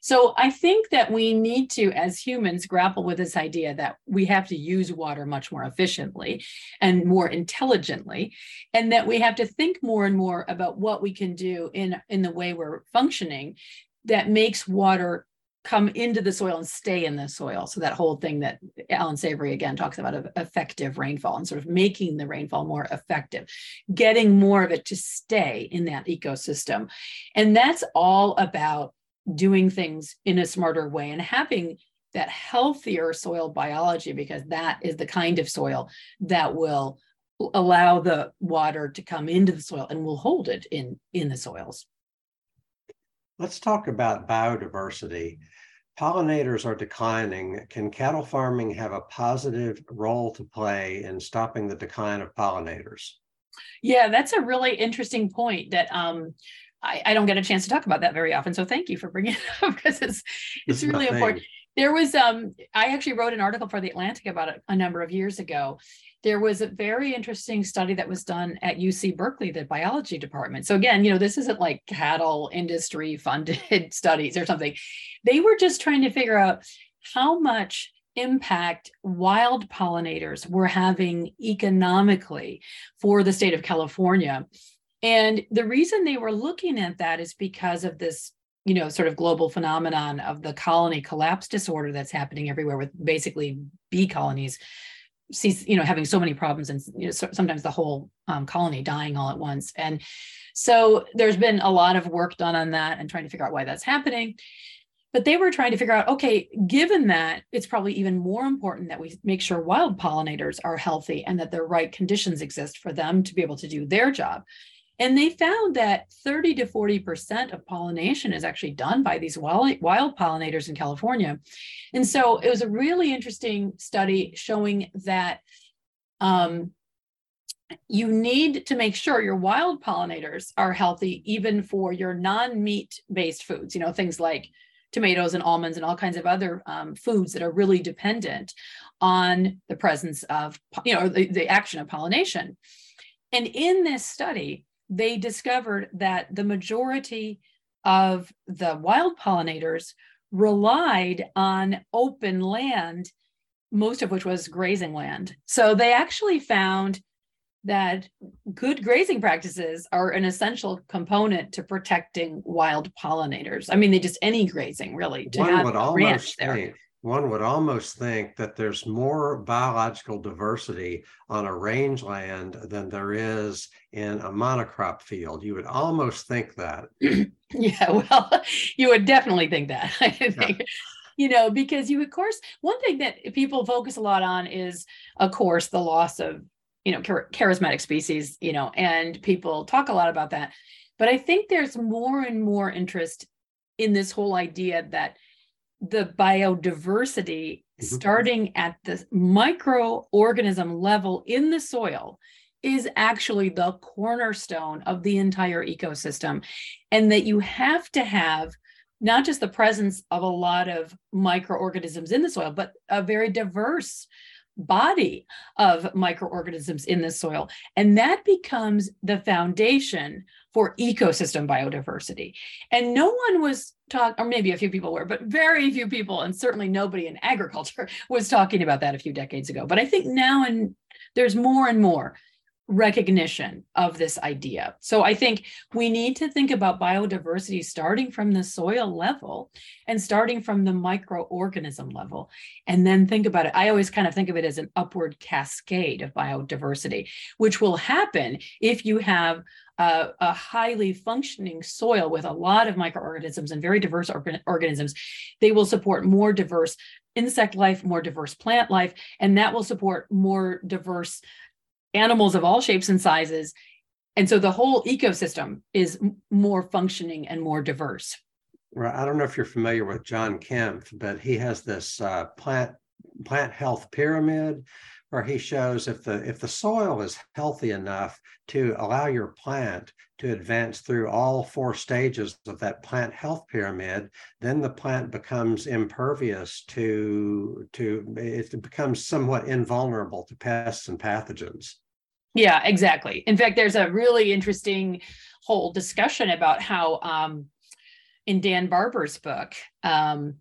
Speaker 2: So I think that we need to, as humans, grapple with this idea that we have to use water much more efficiently and more intelligently, and that we have to think more and more about what we can do in, in the way we're functioning that makes water come into the soil and stay in the soil. So that whole thing that Alan Savory again talks about of effective rainfall and sort of making the rainfall more effective, getting more of it to stay in that ecosystem. And that's all about doing things in a smarter way and having that healthier soil biology because that is the kind of soil that will allow the water to come into the soil and will hold it in in the soils
Speaker 1: let's talk about biodiversity pollinators are declining can cattle farming have a positive role to play in stopping the decline of pollinators
Speaker 2: yeah that's a really interesting point that um, I, I, don't get a chance to talk about that very often. So thank you for bringing it up because it's it's really important. There was um I actually wrote an article for the Atlantic about it a number of years ago. There was a very interesting study that was done at UC Berkeley, the biology department. So again, you know, this isn't like cattle industry funded studies or something. They were just trying to figure out how much impact wild pollinators were having economically for the state of California and the reason they were looking at that is because of this, you know, sort of global phenomenon of the colony collapse disorder that's happening everywhere with basically bee colonies see you know having so many problems and you know, so, sometimes the whole um, colony dying all at once. And so there's been a lot of work done on that and trying to figure out why that's happening. But they were trying to figure out okay given that it's probably even more important that we make sure wild pollinators are healthy and that the right conditions exist for them to be able to do their job and they found that 30 to 40% of pollination is actually done by these wild, wild pollinators in California. And so it was a really interesting study showing that um, you need to make sure your wild pollinators are healthy, even for your non meat based foods, you know, things like tomatoes and almonds and all kinds of other um, foods that are really dependent on the presence of, you know, the, the action of pollination. And in this study, they discovered that the majority of the wild pollinators relied on open land, most of which was grazing land. So they actually found that good grazing practices are an essential component to protecting wild pollinators. I mean, they just any grazing really
Speaker 1: to One have would almost think one would almost think that there's more biological diversity on a rangeland than there is in a monocrop field. You would almost think that.
Speaker 2: yeah, well, you would definitely think that. I think. Yeah. You know, because you, of course, one thing that people focus a lot on is, of course, the loss of, you know, char- charismatic species, you know, and people talk a lot about that. But I think there's more and more interest in this whole idea that the biodiversity mm-hmm. starting at the microorganism level in the soil is actually the cornerstone of the entire ecosystem and that you have to have not just the presence of a lot of microorganisms in the soil but a very diverse body of microorganisms in the soil. And that becomes the foundation for ecosystem biodiversity. And no one was talk or maybe a few people were but very few people and certainly nobody in agriculture was talking about that a few decades ago. But i think now and there's more and more recognition of this idea. So I think we need to think about biodiversity starting from the soil level and starting from the microorganism level, and then think about it. I always kind of think of it as an upward cascade of biodiversity, which will happen if you have a, a, highly functioning soil with a lot of microorganisms and very diverse organ- organisms, they will support more diverse insect life, more diverse plant life, and that will support more diverse animals of all shapes and sizes. And so the whole ecosystem is more functioning and more diverse.
Speaker 1: Right. I don't know if you're familiar with John Kempf, but he has this uh, plant plant health pyramid where he shows if the if the soil is healthy enough to allow your plant to advance through all four stages of that plant health pyramid then the plant becomes impervious to to it becomes somewhat invulnerable to pests and pathogens
Speaker 2: yeah exactly in fact there's a really interesting whole discussion about how um in Dan Barber's book. Um,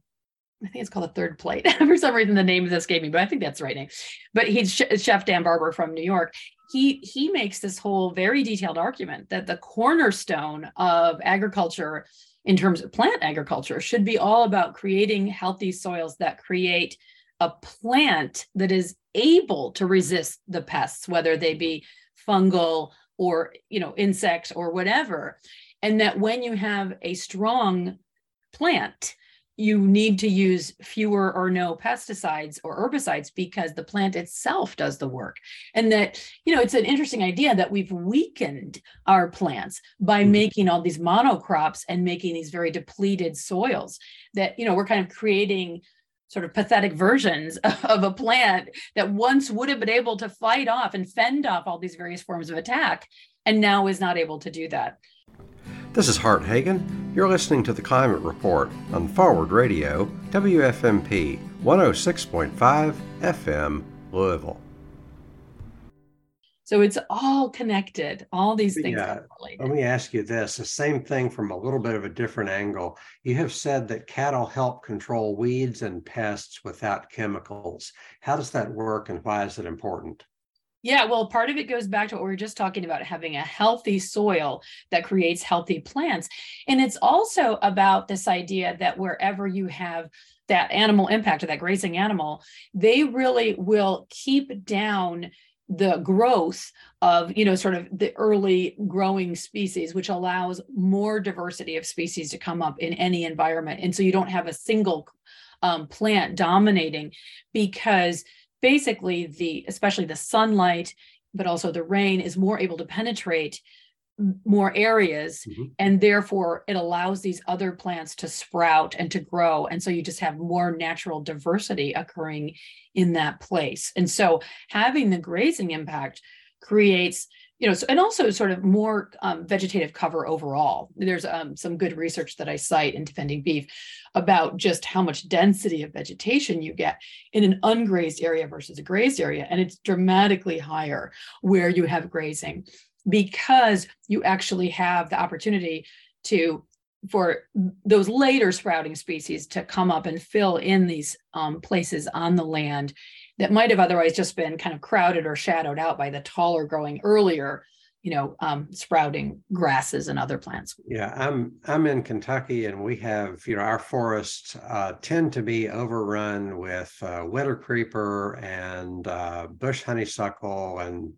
Speaker 2: I think it's called the third plate. For some reason, the name is escaping, me, but I think that's the right name. But he's Chef Dan Barber from New York. He he makes this whole very detailed argument that the cornerstone of agriculture, in terms of plant agriculture, should be all about creating healthy soils that create a plant that is able to resist the pests, whether they be fungal or you know insects or whatever, and that when you have a strong plant you need to use fewer or no pesticides or herbicides because the plant itself does the work and that you know it's an interesting idea that we've weakened our plants by mm-hmm. making all these monocrops and making these very depleted soils that you know we're kind of creating sort of pathetic versions of a plant that once would have been able to fight off and fend off all these various forms of attack and now is not able to do that
Speaker 1: this is Hart Hagen. You're listening to the Climate Report on Forward Radio, WFMP 106.5 FM, Louisville.
Speaker 2: So it's all connected, all these things. Yeah.
Speaker 1: Uh, let me ask you this the same thing from a little bit of a different angle. You have said that cattle help control weeds and pests without chemicals. How does that work and why is it important?
Speaker 2: Yeah, well, part of it goes back to what we were just talking about having a healthy soil that creates healthy plants. And it's also about this idea that wherever you have that animal impact or that grazing animal, they really will keep down the growth of you know sort of the early growing species which allows more diversity of species to come up in any environment and so you don't have a single um, plant dominating because basically the especially the sunlight but also the rain is more able to penetrate more areas. Mm-hmm. and therefore it allows these other plants to sprout and to grow. And so you just have more natural diversity occurring in that place. And so having the grazing impact creates you know, so, and also sort of more um, vegetative cover overall. There's um, some good research that I cite in Defending Beef about just how much density of vegetation you get in an ungrazed area versus a grazed area. And it's dramatically higher where you have grazing because you actually have the opportunity to for those later sprouting species to come up and fill in these um, places on the land that might have otherwise just been kind of crowded or shadowed out by the taller growing earlier you know um, sprouting grasses and other plants
Speaker 1: yeah i'm i'm in kentucky and we have you know our forests uh, tend to be overrun with uh, winter creeper and uh, bush honeysuckle and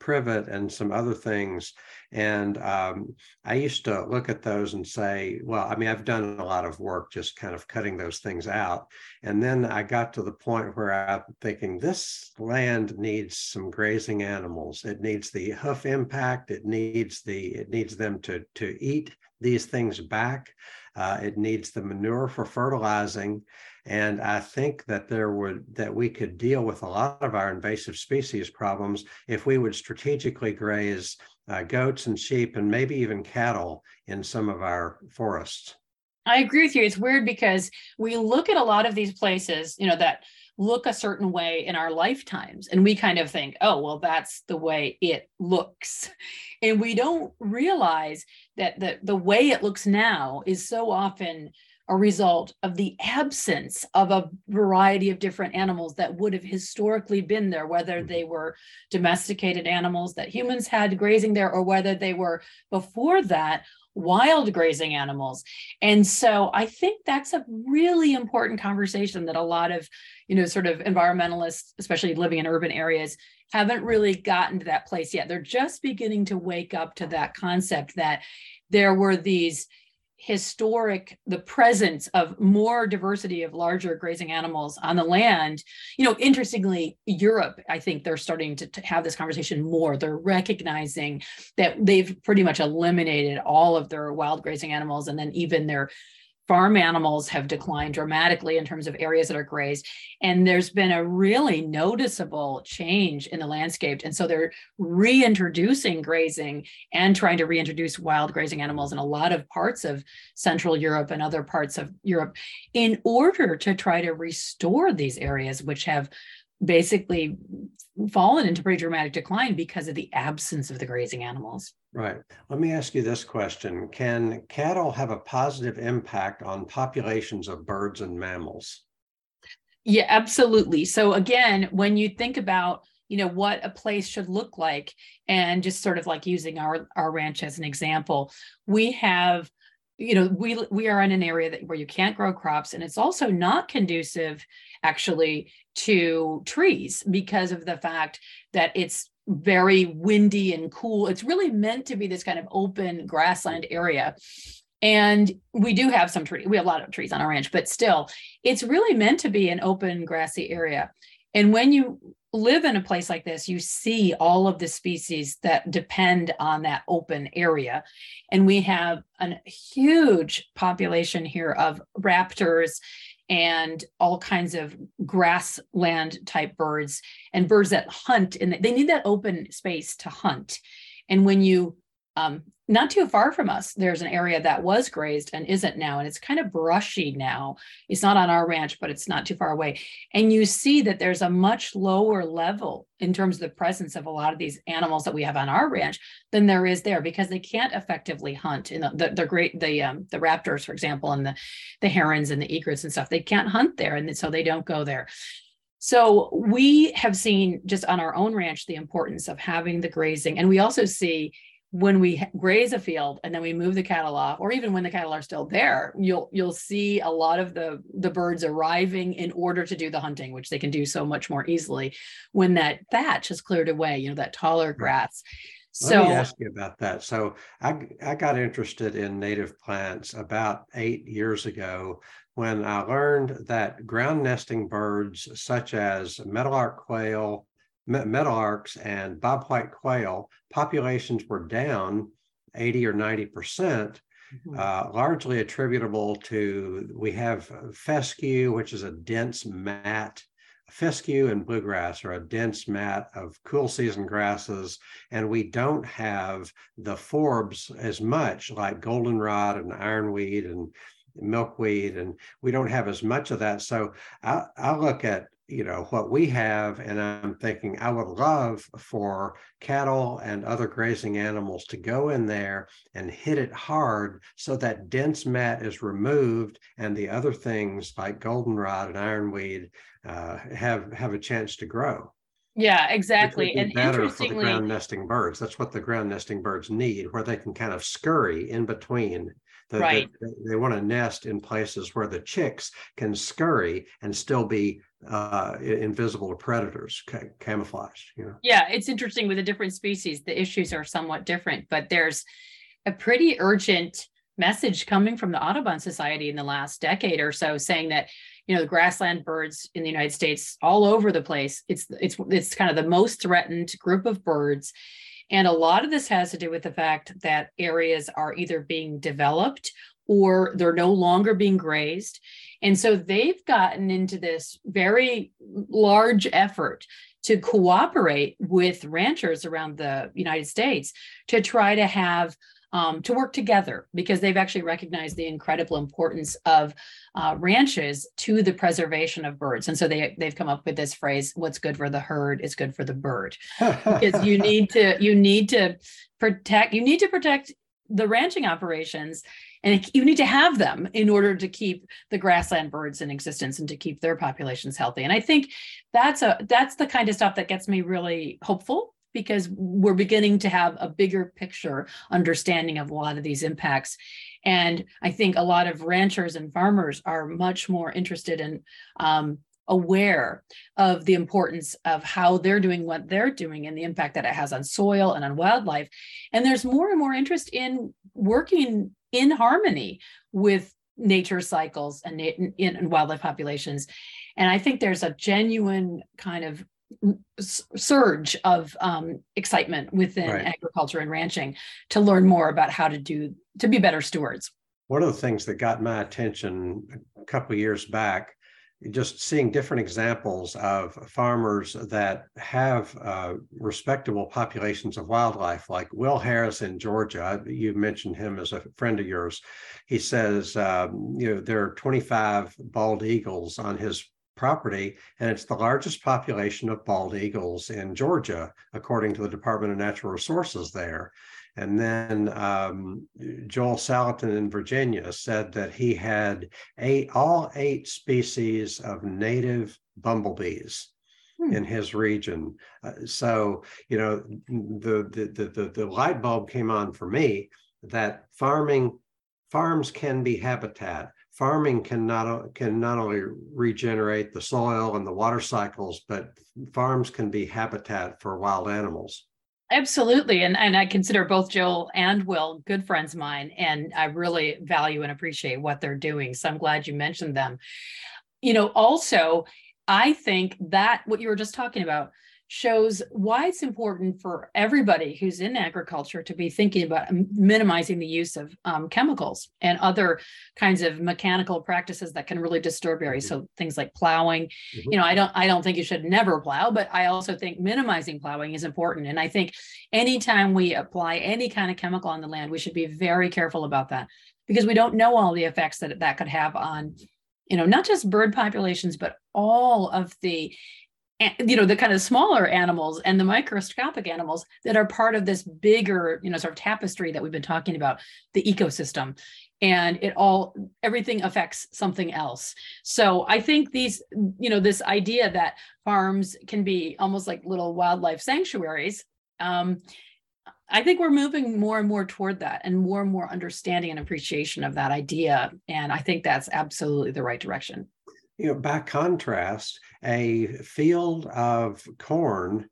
Speaker 1: privet and some other things. And um, I used to look at those and say, well, I mean, I've done a lot of work just kind of cutting those things out. And then I got to the point where I'm thinking this land needs some grazing animals. It needs the hoof impact. It needs the it needs them to to eat these things back. Uh, it needs the manure for fertilizing. And I think that there would that we could deal with a lot of our invasive species problems if we would strategically graze uh, goats and sheep and maybe even cattle in some of our forests.
Speaker 2: I agree with you. It's weird because we look at a lot of these places, you know, that look a certain way in our lifetimes and we kind of think oh well that's the way it looks and we don't realize that the, the way it looks now is so often a result of the absence of a variety of different animals that would have historically been there, whether mm-hmm. they were domesticated animals that humans had grazing there, or whether they were before that wild grazing animals. And so I think that's a really important conversation that a lot of, you know, sort of environmentalists, especially living in urban areas, haven't really gotten to that place yet. They're just beginning to wake up to that concept that there were these historic the presence of more diversity of larger grazing animals on the land. You know interestingly europe i think they're starting to, to, have this conversation more. They're recognizing that they've pretty much eliminated all of their wild grazing animals and then even their farm animals have declined dramatically in terms of areas that are grazed. And there's been a really noticeable change in the landscape. And so they're reintroducing grazing and trying to reintroduce wild grazing animals in a lot of parts of Central Europe and other parts of Europe in order to try to restore these areas, which have basically fallen into pretty dramatic decline because of the absence of the grazing animals.
Speaker 1: Right. Let me ask you this question Can cattle have a positive impact on populations of birds and mammals?
Speaker 2: Yeah, absolutely. So, again, when you think about you know what a place should look like and just sort of like using our our ranch as an example we have you know we we are in an area that where you can't grow crops and it's also not conducive actually to trees because of the fact that it's very windy and cool. It's really meant to be this kind of open grassland area. And we do have some trees we have a lot of trees on our ranch but still it's really meant to be an open grassy area. And when you live in a place like this, you see all of the species that depend on that open area. And we have a huge population here of raptors and all kinds of grassland type birds and birds that hunt and they need that open space to hunt. And when you um, not too far from us, there's an area that was grazed and isn't now, and it's kind of brushy now. It's not on our ranch, but it's not too far away. And you see that there's a much lower level in terms of the presence of a lot of these animals that we have on our ranch than there is there because they can't effectively hunt. In the, the, the great the um, the raptors, for example, and the the herons and the egrets and stuff, they can't hunt there, and so they don't go there. So we have seen just on our own ranch the importance of having the grazing, and we also see when we graze a field and then we move the cattle off or even when the cattle are still there you'll you'll see a lot of the the birds arriving in order to do the hunting which they can do so much more easily when that thatch is cleared away you know that taller grass.
Speaker 1: So let me ask you about that. So i i got interested in native plants about eight years ago when i learned that ground nesting birds such as meadowlark quail meadowlarks and bobwhite quail populations were down 80 or 90 percent mm-hmm. uh, largely attributable to we have fescue which is a dense mat fescue and bluegrass are a dense mat of cool season grasses and we don't have the forbs as much like goldenrod and ironweed and milkweed and we don't have as much of that so i, I look at you know what we have and i'm thinking i would love for cattle and other grazing animals to go in there and hit it hard so that dense mat is removed and the other things like goldenrod and ironweed uh, have have a chance to grow.
Speaker 2: Yeah exactly
Speaker 1: and better for the ground nesting birds. That's what the ground nesting birds need where they can kind of scurry in between the,
Speaker 2: right.
Speaker 1: The, they want to nest in places where the chicks can scurry and still be uh, invisible to predators, ca- camouflaged. You know.
Speaker 2: Yeah, it's interesting with the different species. The issues are somewhat different, but there's a pretty urgent message coming from the Audubon Society in the last decade or so, saying that you know the grassland birds in the United States, all over the place, it's it's it's kind of the most threatened group of birds. And a lot of this has to do with the fact that areas are either being developed or they're no longer being grazed. And so they've gotten into this very large effort to cooperate with ranchers around the United States to try to have um, to work together because they've actually recognized the incredible importance of uh, ranches to the preservation of birds. And so they they've come up with this phrase: "What's good for the herd is good for the bird." because you need to you need to protect you need to protect the ranching operations and you need to have them in order to keep the grassland birds in existence and to keep their populations healthy and i think that's a that's the kind of stuff that gets me really hopeful because we're beginning to have a bigger picture understanding of a lot of these impacts and i think a lot of ranchers and farmers are much more interested in um, aware of the importance of how they're doing what they're doing and the impact that it has on soil and on wildlife. And there's more and more interest in working in harmony with nature cycles and, in wildlife populations. And I think there's a genuine kind of surge of um, excitement within right. agriculture and ranching to learn more about how to do to be better stewards.
Speaker 1: One of the things that got my attention a couple years back just seeing different examples of farmers that have uh, respectable populations of wildlife, like Will Harris in Georgia. You mentioned him as a friend of yours. He says, um, you know, there are 25 bald eagles on his property, and it's the largest population of bald eagles in Georgia, according to the Department of Natural Resources there. And then um, Joel Salatin in Virginia said that he had eight, all eight species of native bumblebees hmm. in his region. Uh, so, you know, the, the, the, the light bulb came on for me that farming, farms can be habitat. Farming can not, can not only regenerate the soil and the water cycles, but farms can be habitat for wild animals.
Speaker 2: Absolutely. And, and I consider both Joel and Will good friends of mine, and I really value and appreciate what they're doing. So I'm glad you mentioned them. You know, also, I think that what you were just talking about shows why it's important for everybody who's in agriculture to be thinking about minimizing the use of um, chemicals and other kinds of mechanical practices that can really disturb areas. Mm-hmm. So things like plowing. Mm-hmm. You know, I don't I don't think you should never plow, but I also think minimizing plowing is important. And I think anytime we apply any kind of chemical on the land, we should be very careful about that because we don't know all the effects that that could have on you know not just bird populations but all of the you know the kind of smaller animals and the microscopic animals that are part of this bigger you know sort of tapestry that we've been talking about the ecosystem. And it all everything affects something else. So i think these you know this idea that farms can be almost like little wildlife sanctuaries um, i think we're moving more and more toward that and more and more understanding and appreciation of that idea. And i think that's absolutely the right direction.
Speaker 1: You know, by contrast, a field of corn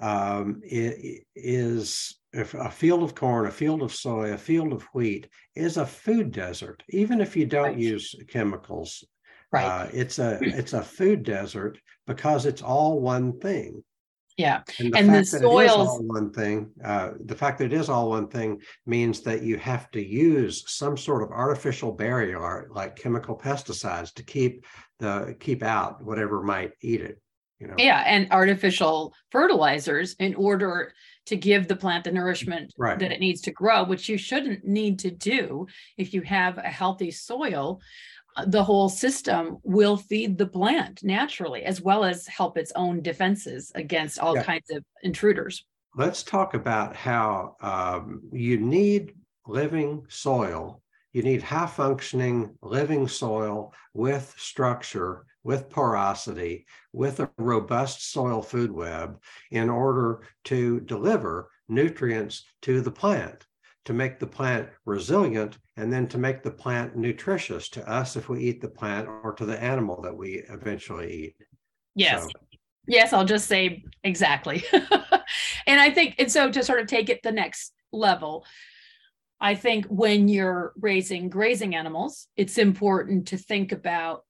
Speaker 1: um, is a field of corn, a field of soy, a field of wheat is a food desert. Even if you don't right. use chemicals, right? Uh, it's a it's a food desert because it's all one thing.
Speaker 2: Yeah,
Speaker 1: and the and fact the that soils... it is all one thing, uh, the fact that it is all one thing means that you have to use some sort of artificial barrier, like chemical pesticides, to keep the keep out whatever might eat it. You know.
Speaker 2: Yeah, and artificial fertilizers in order to give the plant the nourishment right. that it needs to grow, which you shouldn't need to do if you have a healthy soil the whole system will feed the plant naturally as well as help its own defenses against all yeah. kinds of intruders
Speaker 1: let's talk about how um, you need living soil you need high functioning living soil with structure with porosity with a robust soil food web in order to deliver nutrients to the plant to make the plant resilient and then to make the plant nutritious to us if we eat the plant or to the animal that we eventually eat.
Speaker 2: Yes. So. Yes, I'll just say exactly. and I think, and so to sort of take it the next level, I think when you're raising grazing animals, it's important to think about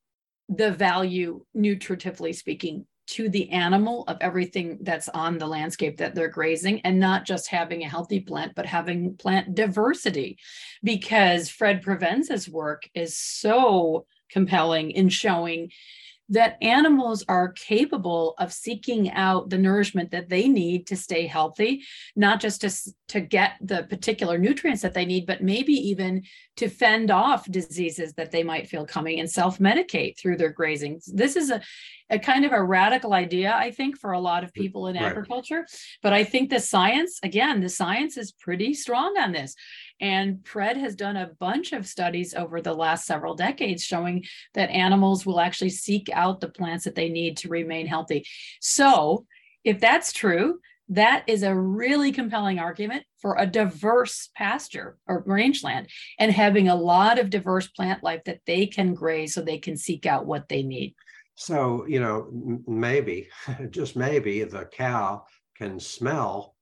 Speaker 2: the value, nutritively speaking, to the animal of everything that's on the landscape that they're grazing and not just having a healthy plant but having plant diversity. Because fred Provenza's work is so compelling in showing that animals are capable of seeking out the nourishment that they need to stay healthy, not just to, to get the particular nutrients that they need, but maybe even to fend off diseases that they might feel coming and self medicate through their grazing. This is a, a kind of a radical idea, I think, for a lot of people in right. agriculture. But I think the science, again, the science is pretty strong on this. And Fred has done a bunch of studies over the last several decades showing that animals will actually seek out the plants that they need to remain healthy. So, if that's true, that is a really compelling argument for a diverse pasture or rangeland and having a lot of diverse plant life that they can graze so they can seek out what they need.
Speaker 1: So, you know, maybe, just maybe, the cow can smell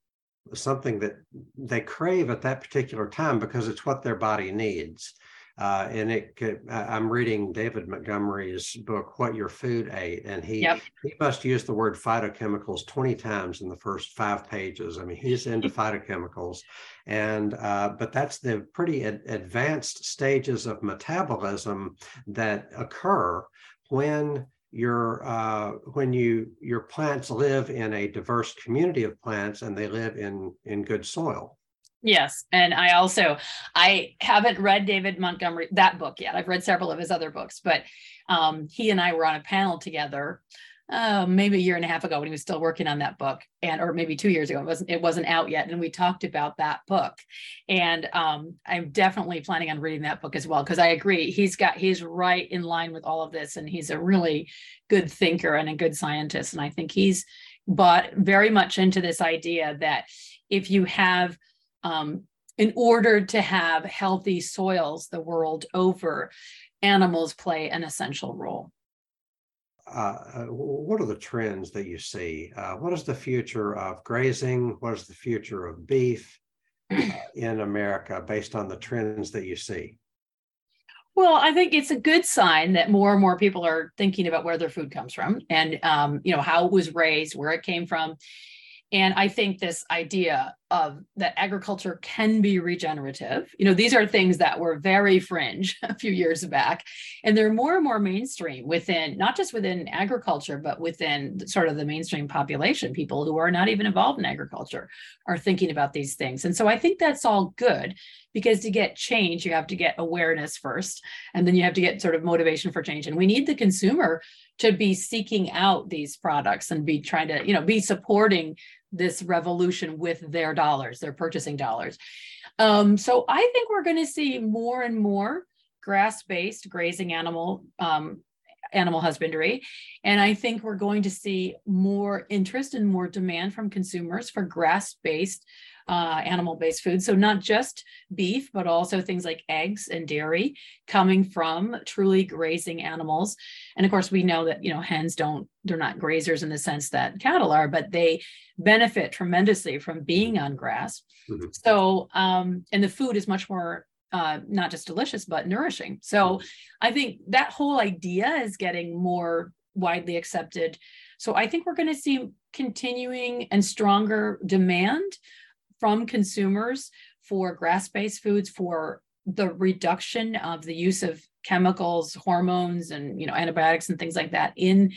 Speaker 1: something that they crave at that particular time because it's what their body needs. Uh, and it could, I'm reading David Montgomery's book, What Your Food Ate, and he yep. he must use the word phytochemicals 20 times in the first five pages. I mean, he's into phytochemicals, and uh, but that's the pretty ad- advanced stages of metabolism that occur when your uh, when you your plants live in a diverse community of plants and they live in in good soil
Speaker 2: Yes, and I also I haven't read David Montgomery that book yet. I've read several of his other books, but um, he and I were on a panel together uh, maybe a year and a half ago when he was still working on that book and or maybe two years ago it wasn't it wasn't out yet. And we talked about that book. And um, i'm definitely planning on reading that book as well because i agree he's got he's right in line with all of this. And he's a really good thinker and a good scientist. And i think he's bought very much into this idea that if you have um, in order to have healthy soils the world over animals play an essential role
Speaker 1: uh, what are the trends that you see? Uh, what is the future of grazing? What is the future of beef uh, in America based on the trends that you see?
Speaker 2: Well, I think it's a good sign that more and more people are thinking about where their food comes from and um, you know how it was raised, where it came from, and I think this idea of that agriculture can be regenerative, you know, these are things that were very fringe a few years back, and they're more and more mainstream within not just within agriculture, but within sort of the mainstream population. People who are not even involved in agriculture are thinking about these things. And so I think that's all good because to get change, you have to get awareness first, and then you have to get sort of motivation for change. And we need the consumer to be seeking out these products and be trying to, you know, be supporting this revolution with their dollars, their purchasing dollars. Um, so I think we're going to see more and more grass-based grazing animal um, animal husbandry. And I think we're going to see more interest and more demand from consumers for grass based uh, animal based food. So, not just beef, but also things like eggs and dairy coming from truly grazing animals. And of course, we know that, you know, hens don't, they're not grazers in the sense that cattle are, but they benefit tremendously from being on grass. Mm-hmm. So, um, and the food is much more uh, not just delicious, but nourishing. So. I think that whole idea is getting more widely accepted. So I think we're going to see continuing and stronger demand from consumers for grass-based foods for the reduction of the use of chemicals hormones and you know antibiotics and things like that in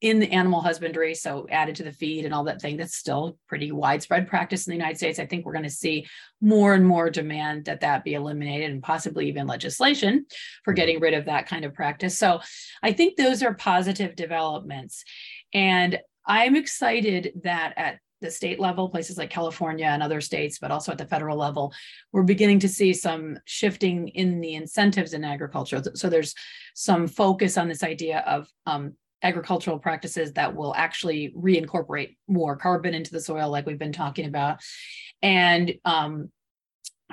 Speaker 2: in the animal husbandry so added to the feed and all that thing that's still pretty widespread practice in the united states. I think we're going to see more and more demand that that be eliminated and possibly even legislation for mm-hmm. getting rid of that kind of practice. So i think those are positive developments. And i'm excited that at the state level, places like California and other states, but also at the federal level, we're beginning to see some shifting in the incentives in agriculture. So there's some focus on this idea of um, agricultural practices that will actually reincorporate more carbon into the soil, like we've been talking about. And um,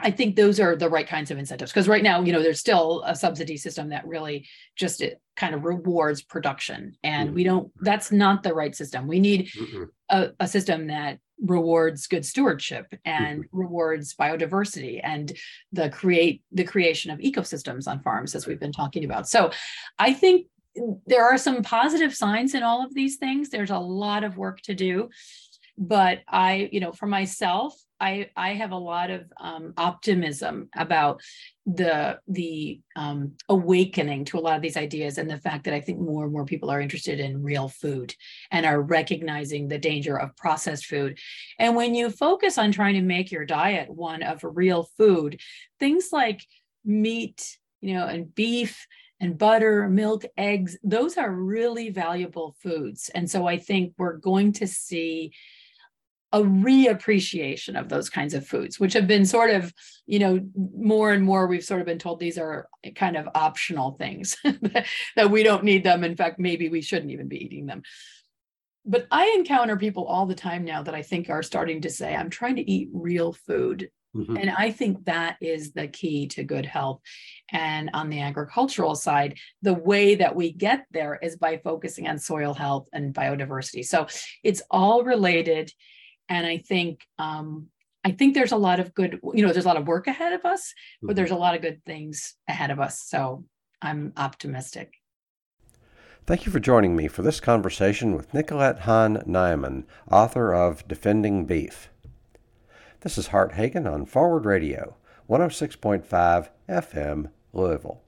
Speaker 2: I think those are the right kinds of incentives because right now, you know, there's still a subsidy system that really just it kind of rewards production, and mm-hmm. we don't. That's not the right system. We need a, a, system that rewards good stewardship and mm-hmm. rewards biodiversity and the create the creation of ecosystems on farms, as we've been talking about. So, I think there are some positive signs in all of these things. There's a lot of work to do, but I, you know, for myself, I, I have a lot of um, optimism about the the um, awakening to a lot of these ideas and the fact that I think more and more people are interested in real food and are recognizing the danger of processed food. And when you focus on trying to make your diet one of real food, things like meat, you know, and beef and butter, milk, eggs, those are really valuable foods. And so I think we're going to see a reappreciation of those kinds of foods, which have been sort of, you know, more and more we've sort of been told these are kind of optional things that we don't need them. In fact, maybe we shouldn't even be eating them. But I encounter people all the time now that I think are starting to say, I'm trying to eat real food. Mm-hmm. And I think that is the key to good health. And on the agricultural side, the way that we get there is by focusing on soil health and biodiversity. So it's all related and I think um, I think there's a lot of good, you know, there's a lot of work ahead of us, but there's a lot of good things ahead of us. So I'm optimistic.
Speaker 1: Thank you for joining me for this conversation with Nicolette Hahn Niman, author of Defending Beef. This is Hart Hagen on Forward Radio, 106.5 FM, Louisville.